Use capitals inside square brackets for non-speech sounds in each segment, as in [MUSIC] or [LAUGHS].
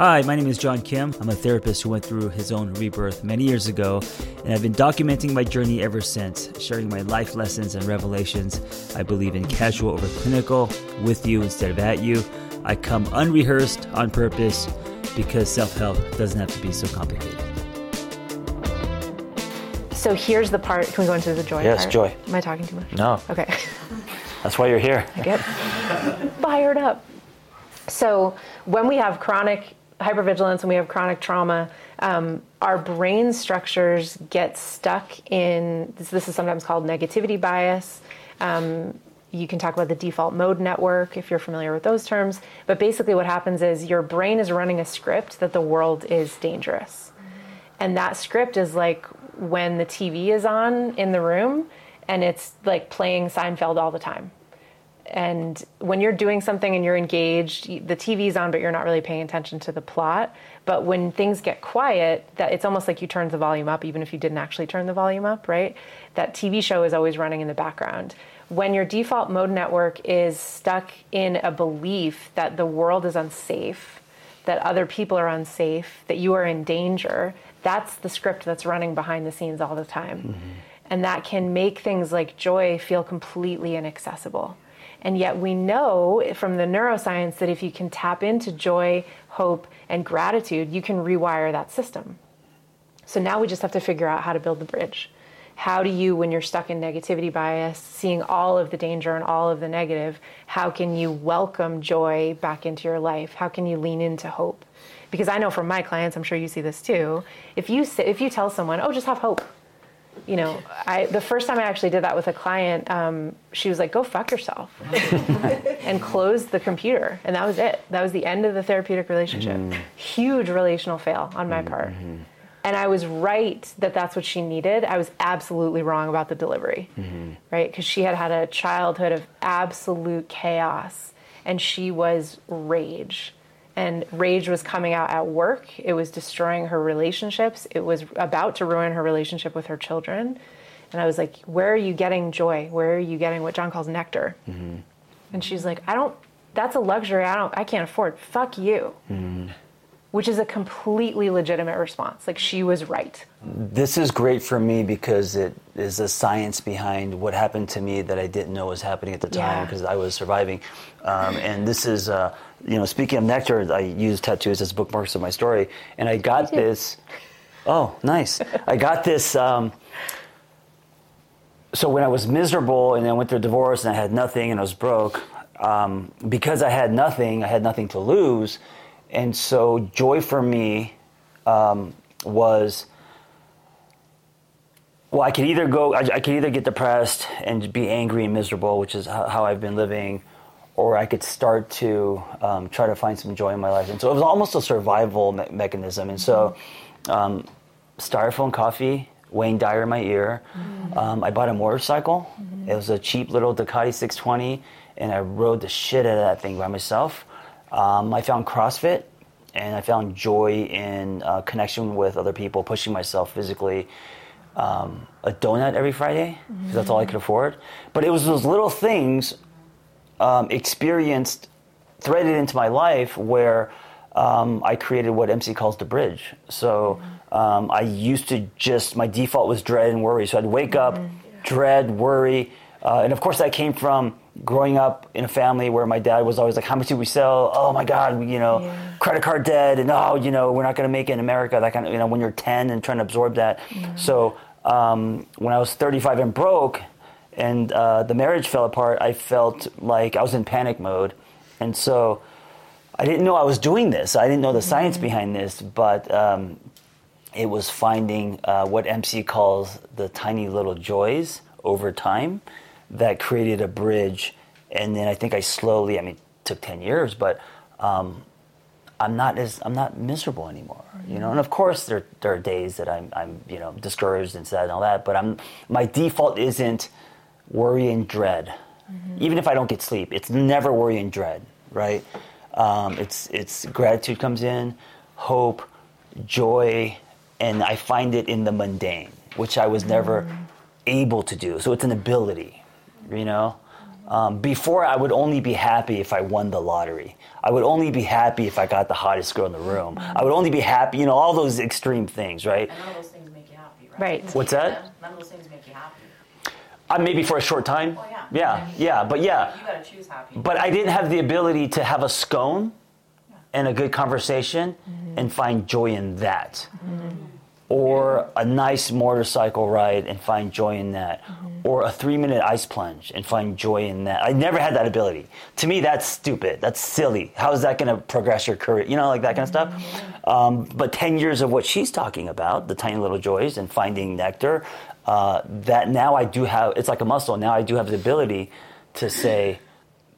Hi, my name is John Kim. I'm a therapist who went through his own rebirth many years ago, and I've been documenting my journey ever since, sharing my life lessons and revelations. I believe in casual over clinical, with you instead of at you. I come unrehearsed on purpose because self help doesn't have to be so complicated. So here's the part. Can we go into the joy? Yes, part? joy. Am I talking too much? No. Okay. [LAUGHS] That's why you're here. I get fired up. So when we have chronic hypervigilance and we have chronic trauma, um, our brain structures get stuck in this, this is sometimes called negativity bias. Um, you can talk about the default mode network if you're familiar with those terms. But basically, what happens is your brain is running a script that the world is dangerous. And that script is like when the TV is on in the room and it's like playing Seinfeld all the time and when you're doing something and you're engaged the tv's on but you're not really paying attention to the plot. But when things get quiet that it's almost like you turn the volume up even if you didn't actually turn the volume up right? That tv show is always running in the background. When your default mode network is stuck in a belief that the world is unsafe that other people are unsafe that you are in danger that's the script that's running behind the scenes all the time. Mm-hmm. and that can make things like joy feel completely inaccessible and yet we know from the neuroscience that if you can tap into joy, hope, and gratitude, you can rewire that system. So now we just have to figure out how to build the bridge. How do you, when you're stuck in negativity bias, seeing all of the danger and all of the negative, how can you welcome joy back into your life? How can you lean into hope? Because I know from my clients, I'm sure you see this too. If you say, if you tell someone, "Oh, just have hope," you know, I the first time I actually did that with a client, um, she was like, "Go fuck yourself," [LAUGHS] and closed the computer, and that was it. That was the end of the therapeutic relationship. Mm. Huge relational fail on my part, mm-hmm. and I was right that that's what she needed. I was absolutely wrong about the delivery, mm-hmm. right? Because she had had a childhood of absolute chaos, and she was rage and rage was coming out at work. It was destroying her relationships. It was about to ruin her relationship with her children. And I was like, Where are you getting joy? Where are you getting what John calls nectar? Mm-hmm. And she's like, I don't, that's a luxury I don't, I can't afford. Fuck you. Mm-hmm. Which is a completely legitimate response. Like she was right. This is great for me because it is a science behind what happened to me that I didn't know was happening at the time because yeah. I was surviving. Um, and this is, uh, you know, speaking of nectar, I use tattoos as bookmarks of my story, and I got this. Oh, nice! I got this. Um, so when I was miserable and I went through a divorce and I had nothing and I was broke, um, because I had nothing, I had nothing to lose, and so joy for me um, was. Well, I could either go. I, I could either get depressed and be angry and miserable, which is how, how I've been living, or I could start to um, try to find some joy in my life. And so it was almost a survival me- mechanism. And so, um, styrofoam coffee, Wayne Dyer in my ear. Mm-hmm. Um, I bought a motorcycle. Mm-hmm. It was a cheap little Ducati 620, and I rode the shit out of that thing by myself. Um, I found CrossFit, and I found joy in uh, connection with other people, pushing myself physically. Um, a donut every Friday, because mm-hmm. that's all I could afford. But it was those little things um, experienced threaded into my life where um, I created what MC calls the bridge. So um, I used to just my default was dread and worry. So I'd wake up, mm-hmm. dread, worry, uh, and of course that came from growing up in a family where my dad was always like, "How much do we sell? Oh my God, you know, yeah. credit card debt, and oh, you know, we're not going to make it in America." That kind of, you know, when you're 10 and trying to absorb that. Mm-hmm. So um, when I was 35 and broke, and uh, the marriage fell apart, I felt like I was in panic mode. And so I didn't know I was doing this. I didn't know the science mm-hmm. behind this, but um, it was finding uh, what MC calls the tiny little joys over time that created a bridge. And then I think I slowly, I mean, it took 10 years, but um, I'm not as I'm not miserable anymore, you know. And of course, there there are days that I'm I'm you know discouraged and sad and all that. But I'm my default isn't worry and dread. Mm-hmm. Even if I don't get sleep, it's never worry and dread, right? Um, it's it's gratitude comes in, hope, joy, and I find it in the mundane, which I was never mm-hmm. able to do. So it's an ability, you know. Um, before, I would only be happy if I won the lottery. I would only be happy if I got the hottest girl in the room. I would only be happy, you know, all those extreme things, right? And none of those things make you happy, right? Right. What's that? None of those things make you happy. Uh, maybe for a short time. Oh, yeah. Yeah, I mean, yeah, but yeah. You gotta choose happy. But I didn't have the ability to have a scone and a good conversation and find joy in that. Or a nice motorcycle ride and find joy in that. Or a three minute ice plunge and find joy in that. I never had that ability. To me, that's stupid. That's silly. How is that going to progress your career? You know, like that kind of stuff. Um, but 10 years of what she's talking about, the tiny little joys and finding nectar, uh, that now I do have, it's like a muscle. Now I do have the ability to say,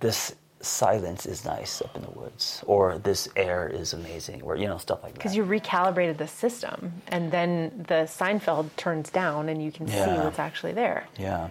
this silence is nice up in the woods, or this air is amazing, or, you know, stuff like that. Because you recalibrated the system, and then the Seinfeld turns down, and you can see what's actually there. yeah.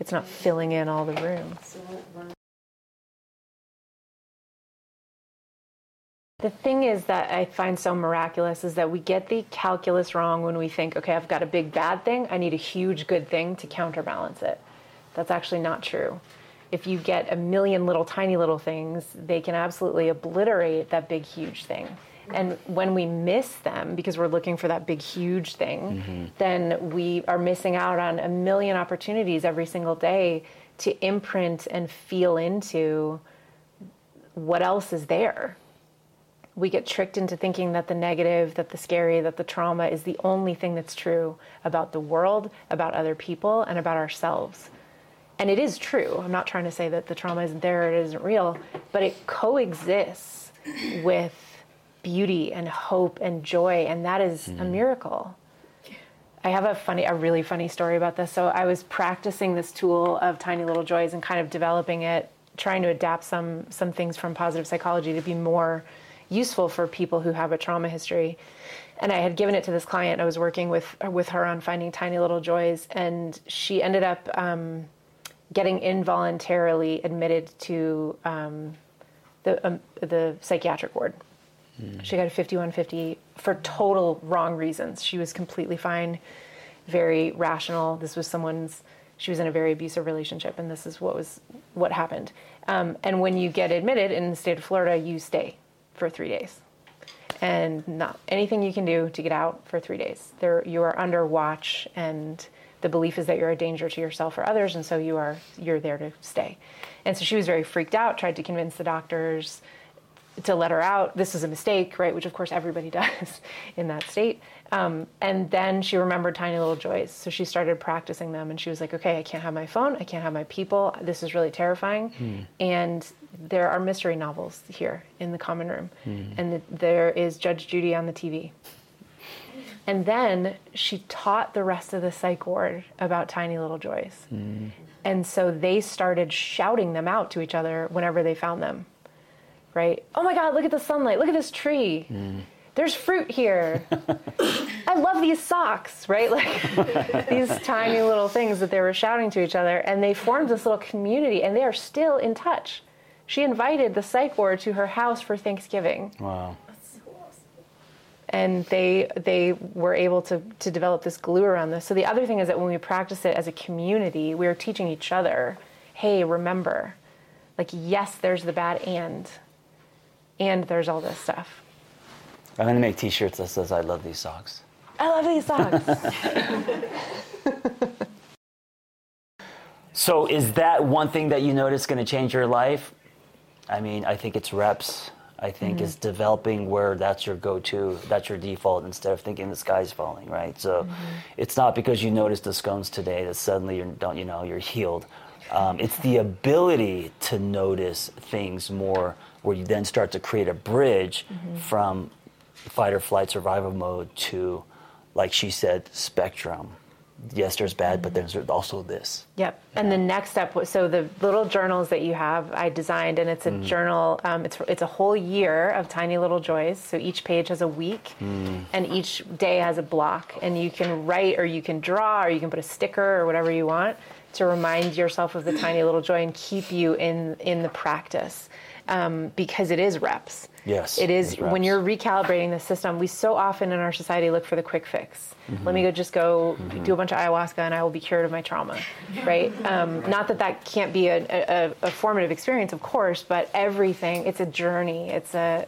It's not filling in all the rooms. The thing is that I find so miraculous is that we get the calculus wrong when we think, okay, I've got a big bad thing, I need a huge good thing to counterbalance it. That's actually not true. If you get a million little tiny little things, they can absolutely obliterate that big huge thing. And when we miss them because we're looking for that big huge thing, mm-hmm. then we are missing out on a million opportunities every single day to imprint and feel into what else is there we get tricked into thinking that the negative, that the scary, that the trauma is the only thing that's true about the world, about other people, and about ourselves. And it is true. I'm not trying to say that the trauma isn't there, it isn't real, but it coexists with beauty and hope and joy, and that is a miracle. I have a funny, a really funny story about this. So I was practicing this tool of tiny little joys and kind of developing it, trying to adapt some some things from positive psychology to be more useful for people who have a trauma history. And I had given it to this client. I was working with with her on finding tiny little joys, and she ended up um, getting involuntarily admitted to um, the um, the psychiatric ward. She got a 5150 for total wrong reasons. She was completely fine, very rational. This was someone's. She was in a very abusive relationship, and this is what was what happened. Um, and when you get admitted in the state of Florida, you stay for three days, and not anything you can do to get out for three days. There, you are under watch, and the belief is that you're a danger to yourself or others, and so you are you're there to stay. And so she was very freaked out. Tried to convince the doctors to let her out. This is a mistake, right? Which of course everybody [LAUGHS] does in that state. Um, and then she remembered tiny little joys, so she started practicing them. And she was like, "Okay, I can't have my phone. I can't have my people. This is really terrifying." And there are mystery novels here in the common room, and the, there is Judge Judy on the TV. And then she taught the rest of the psych ward about tiny little joys. Mm. And so they started shouting them out to each other whenever they found them right? Oh my God, look at the sunlight. Look at this tree. Mm. There's fruit here. [LAUGHS] I love these socks, right? Like [LAUGHS] these tiny little things that they were shouting to each other. And they formed this little community and they are still in touch. She invited the psych ward to her house for Thanksgiving. Wow. And they they were able to, to develop this glue around this. So the other thing is that when we practice it as a community, we are teaching each other, hey, remember, like yes, there's the bad and and there's all this stuff. I'm going to make t shirts that says, I love these socks. I love these socks. [LAUGHS] So, is that one thing that you notice going to change your life? I mean, I think it's reps. I think is mm-hmm. developing where that's your go-to, that's your default, instead of thinking the sky's falling, right? So, mm-hmm. it's not because you noticed the scones today that suddenly you don't, you know, you're healed. Um, it's the ability to notice things more, where you then start to create a bridge mm-hmm. from fight or flight survival mode to, like she said, spectrum. Yes, there's bad, but there's also this. Yep. And the next step was so the little journals that you have, I designed, and it's a journal. Um, it's it's a whole year of tiny little joys. So each page has a week, and each day has a block, and you can write or you can draw or you can put a sticker or whatever you want to remind yourself of the tiny little joy and keep you in in the practice, um, because it is reps. Yes, It is when you're recalibrating the system. We so often in our society look for the quick fix. Mm-hmm. Let me go just go do a bunch of ayahuasca and I will be cured of my trauma, right? [LAUGHS] Um, not that that can't be a, a, a formative experience, of course, but everything. It's a journey. It's a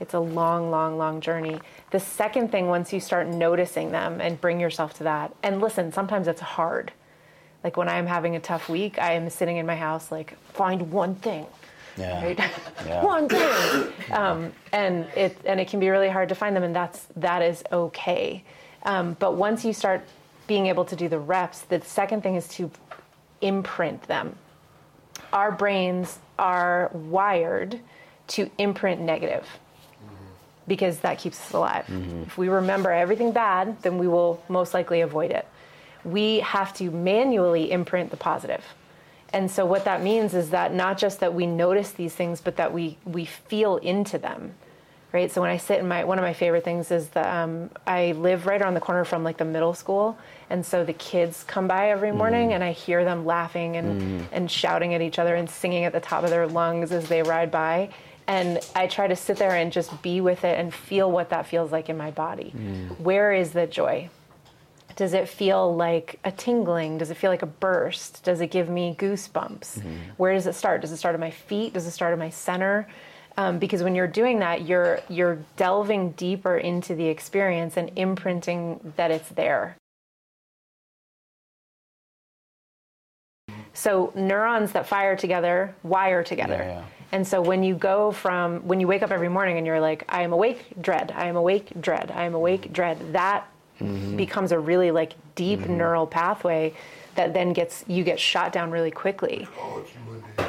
it's a long, long, long journey. The second thing, once you start noticing them and bring yourself to that, and listen, sometimes it's hard. Like when I'm having a tough week, I am sitting in my house, like, find one thing, Yeah. right? [LAUGHS] Yeah. one thing. Um, and it and it can be really hard to find them, and that's that is okay. Um, but once you start being able to do the reps, the second thing is to imprint them. Our brains are wired to imprint negative because that keeps us alive. If we remember everything bad, then we will most likely avoid it. We have to manually imprint the positive. And so what that means is that not just that we notice these things, but that we we feel into them. Right? So when I sit in my one of my favorite things is that um, I live right around the corner from like the middle school, and so the kids come by every morning, mm. and I hear them laughing and mm. and shouting at each other and singing at the top of their lungs as they ride by, and I try to sit there and just be with it and feel what that feels like in my body. Mm. Where is the joy? Does it feel like a tingling? Does it feel like a burst? Does it give me goosebumps? Where does it start? Does it start at my feet? Does it start at my center? Um, because when you're doing that, you're you're delving deeper into the experience and imprinting that it's there. So neurons that fire together wire together. Yeah, yeah. And so when you go from when you wake up every morning and you're like, I am awake, dread, I am awake, dread, I am awake, dread, that Mm-hmm. becomes a really like deep neural pathway that then gets you get shot down really quickly.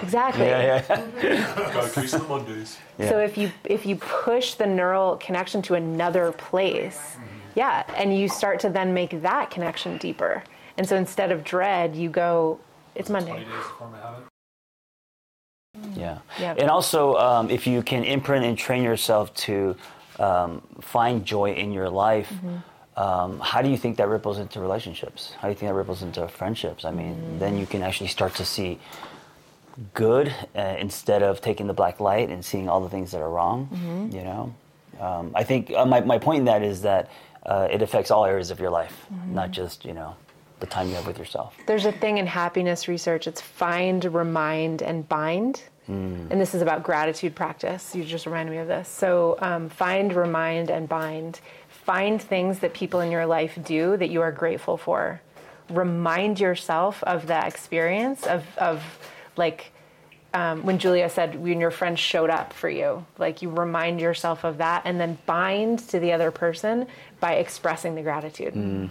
Exactly. Yeah, yeah. [LAUGHS] Go kiss. So if you if you push the neural connection to another place, yeah, and you start to then make that connection deeper. And so instead of dread, you go, it's Monday. days before my habit. Yeah. Yeah. And also, um, if you can imprint and train yourself to um, find joy in your life, Mm-hmm. Um, how do you think that ripples into relationships? How do you think that ripples into friendships? I mean, Mm-hmm. then you can actually start to see good uh, instead of taking the black light and seeing all the things that are wrong. Mm-hmm. You know, um, I think uh, my my point in that is that uh, it affects all areas of your life, Mm-hmm. not just you know the time you have with yourself. There's a thing in happiness research. It's find, remind, and bind. And this is about gratitude practice. You just reminded me of this. So um, find, remind, and bind. Find things that people in your life do that you are grateful for. Remind yourself of that experience of, of like um, when Julia said when your friend showed up for you, like you remind yourself of that and then bind to the other person by expressing the gratitude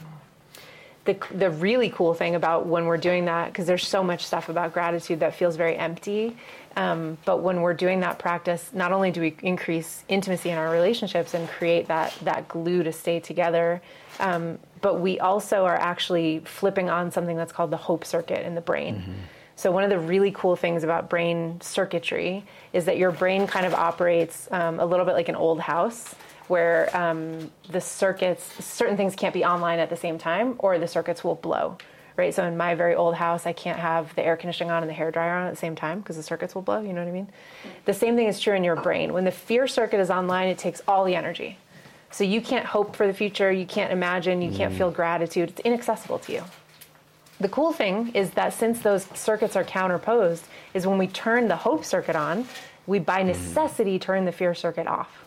the, the really cool thing about when we're doing that, because there's so much stuff about gratitude that feels very empty, um, but when we're doing that practice, not only do we increase intimacy in our relationships and create that, that glue to stay together, um, but we also are actually flipping on something that's called the hope circuit in the brain. So, one of the really cool things about brain circuitry is that your brain kind of operates um, a little bit like an old house where um, the circuits, certain things can't be online at the same time, or the circuits will blow. Right. So in my very old house, I can't have the air conditioning on and the hair dryer on at the same time because the circuits will blow. You know what I mean? The same thing is true in your brain. When the fear circuit is online, it takes all the energy. So you can't hope for the future. You can't imagine. You can't feel gratitude. It's inaccessible to you. The cool thing is that since those circuits are counterposed, is when we turn the hope circuit on, we by necessity turn the fear circuit off.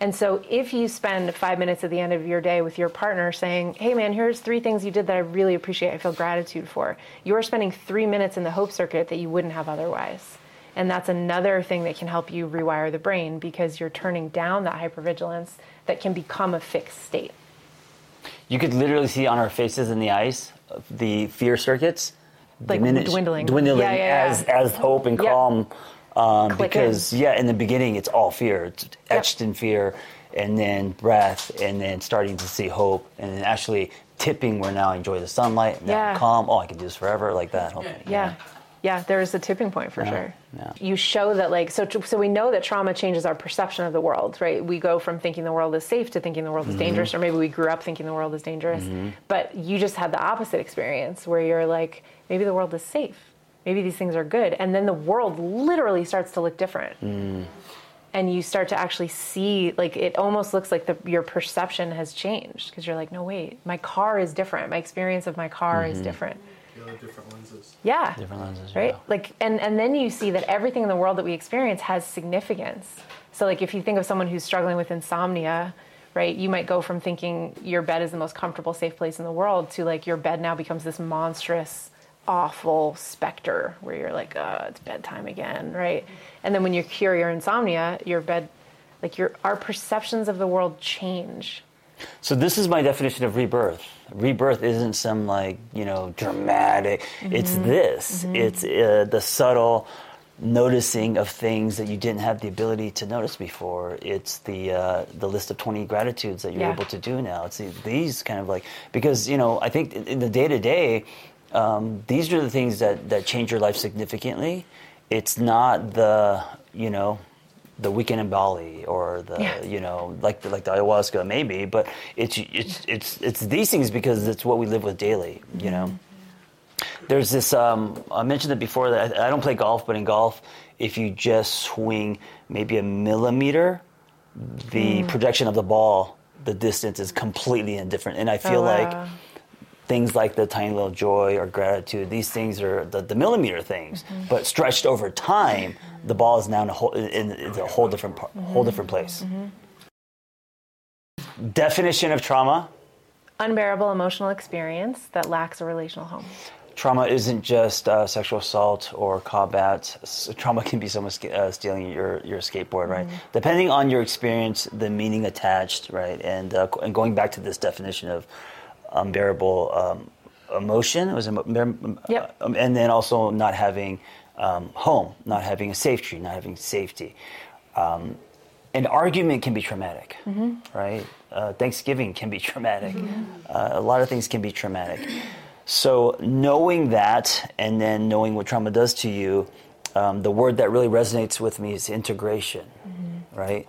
And so if you spend five minutes at the end of your day with your partner saying, hey man, here's three things you did that I really appreciate, I feel gratitude for, you're spending three minutes in the hope circuit that you wouldn't have otherwise. And that's another thing that can help you rewire the brain because you're turning down that hypervigilance that can become a fixed state. You could literally see on our faces in the eyes the fear circuits Like dwindling. dwindling Yeah, yeah, yeah. as as hope and calm. Um, because in. yeah, in the beginning it's all fear, it's etched in fear, and then breath, and then starting to see hope, and then actually tipping where now I enjoy the sunlight, now I'm Yeah. calm. Oh, I can do this forever, like that. Hopefully. Yeah. Yeah, there is a tipping point for sure. yeah. You show that like so so we know that trauma changes our perception of the world, right? We go from thinking the world is safe to thinking the world is dangerous or maybe we grew up thinking the world is dangerous. But you just had the opposite experience where you're like maybe the world is safe. Maybe these things are good. And then the world literally starts to look different. Hmm. and you start to actually see like it almost looks like the, your perception has changed. Because you're like no wait. My car is different. My experience of my car is mm-hmm. different. Yeah, different lenses. yeah. Different lenses, right? yeah. like and and then you see that everything in the world that we experience has significance. So like if you think of someone who's struggling with insomnia right you might go from thinking your bed is the most comfortable safe place in the world to like your bed now becomes this monstrous awful specter where you're like uh, it's bedtime again right and then when you cure your insomnia your bed like your our perceptions of the world change So this is my definition of rebirth. Rebirth isn't some like you know dramatic. It's this. It's uh, the subtle noticing of things that you didn't have the ability to notice before. It's the uh, the list of twenty gratitudes that you're Yeah. able to do now. It's these kind of like because you know I think in- in the day to day, Um, these are the things that that change your life significantly. It's not the you know the weekend in Bali or the Yeah. you know like the, like the ayahuasca maybe, but it's it's it's it's these things because it's what we live with daily. You mm-hmm. know, there's this. Um, I mentioned it before that I, I don't play golf, but in golf, if you just swing maybe a millimeter, the hmm. projection of the ball, the distance is completely indifferent, and I feel Oh, like wow. Things like the tiny little joy or gratitude, these things are the, the millimeter things, Mm-hmm. but stretched over time, the ball is now in a whole, in, in a whole different par- Mm-hmm. whole different place. Definition of trauma: unbearable emotional experience that lacks a relational home Trauma isn't just uh, sexual assault or combat. S- Trauma can be someone uh, stealing your, your skateboard, right? Depending on your experience, the meaning attached, right? And uh, and going back to this definition of unbearable um, emotion, was it, um, Yep. um, and then also not having um, home, not having a safety, not having safety. Um, an argument can be traumatic, right? Uh, Thanksgiving can be [LAUGHS] traumatic. Uh, a lot of things can be traumatic. So knowing that, and then knowing what trauma does to you, um, the word that really resonates with me is integration, right?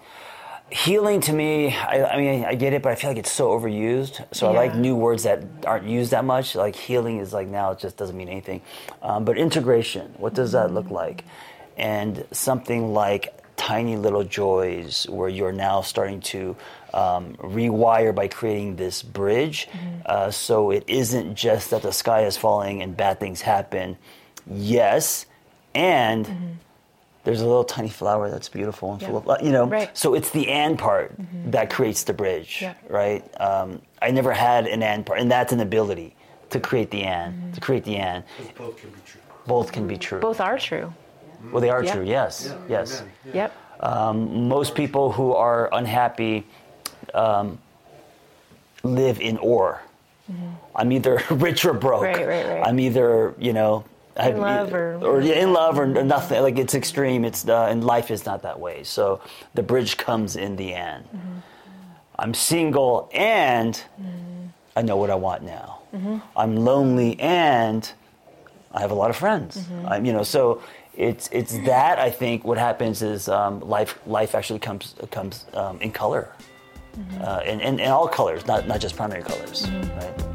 Healing to me, I, I mean, I get it, but I feel like it's so overused. So I like new words that aren't used that much. Like healing is like now it just doesn't mean anything. Um, but integration, what does that look like? And something like tiny little joys where you're now starting to um, rewire by creating this bridge. Uh, so it isn't just that the sky is falling and bad things happen. Yes, and there's a little tiny flower that's beautiful and full of, uh, you know, Right. so it's the and part that creates the bridge, Yeah. right? Um, I never had an and part, and that's an ability to create the and, to create the and. Both can be true. Both can be true. both are true Well, they are Yeah. true, yes, yes. Amen. Yeah. yep Most people who are unhappy um, live in or. I'm either [LAUGHS] rich or broke. Mm-hmm. Right, right, right. I'm either, you know, I have- love or- or yeah, in love or nothing. Like it's extreme. It's uh, and life is not that way. So the bridge comes in the end. Mm-hmm. I'm single and Mm-hmm. I know what I want now. I'm lonely and I have a lot of friends. Mm-hmm. I'm, you know, so it's it's that I think what happens is um, life life actually comes comes um, in color, Mm-hmm. uh, in, in, in all colors, not not just primary colors, right?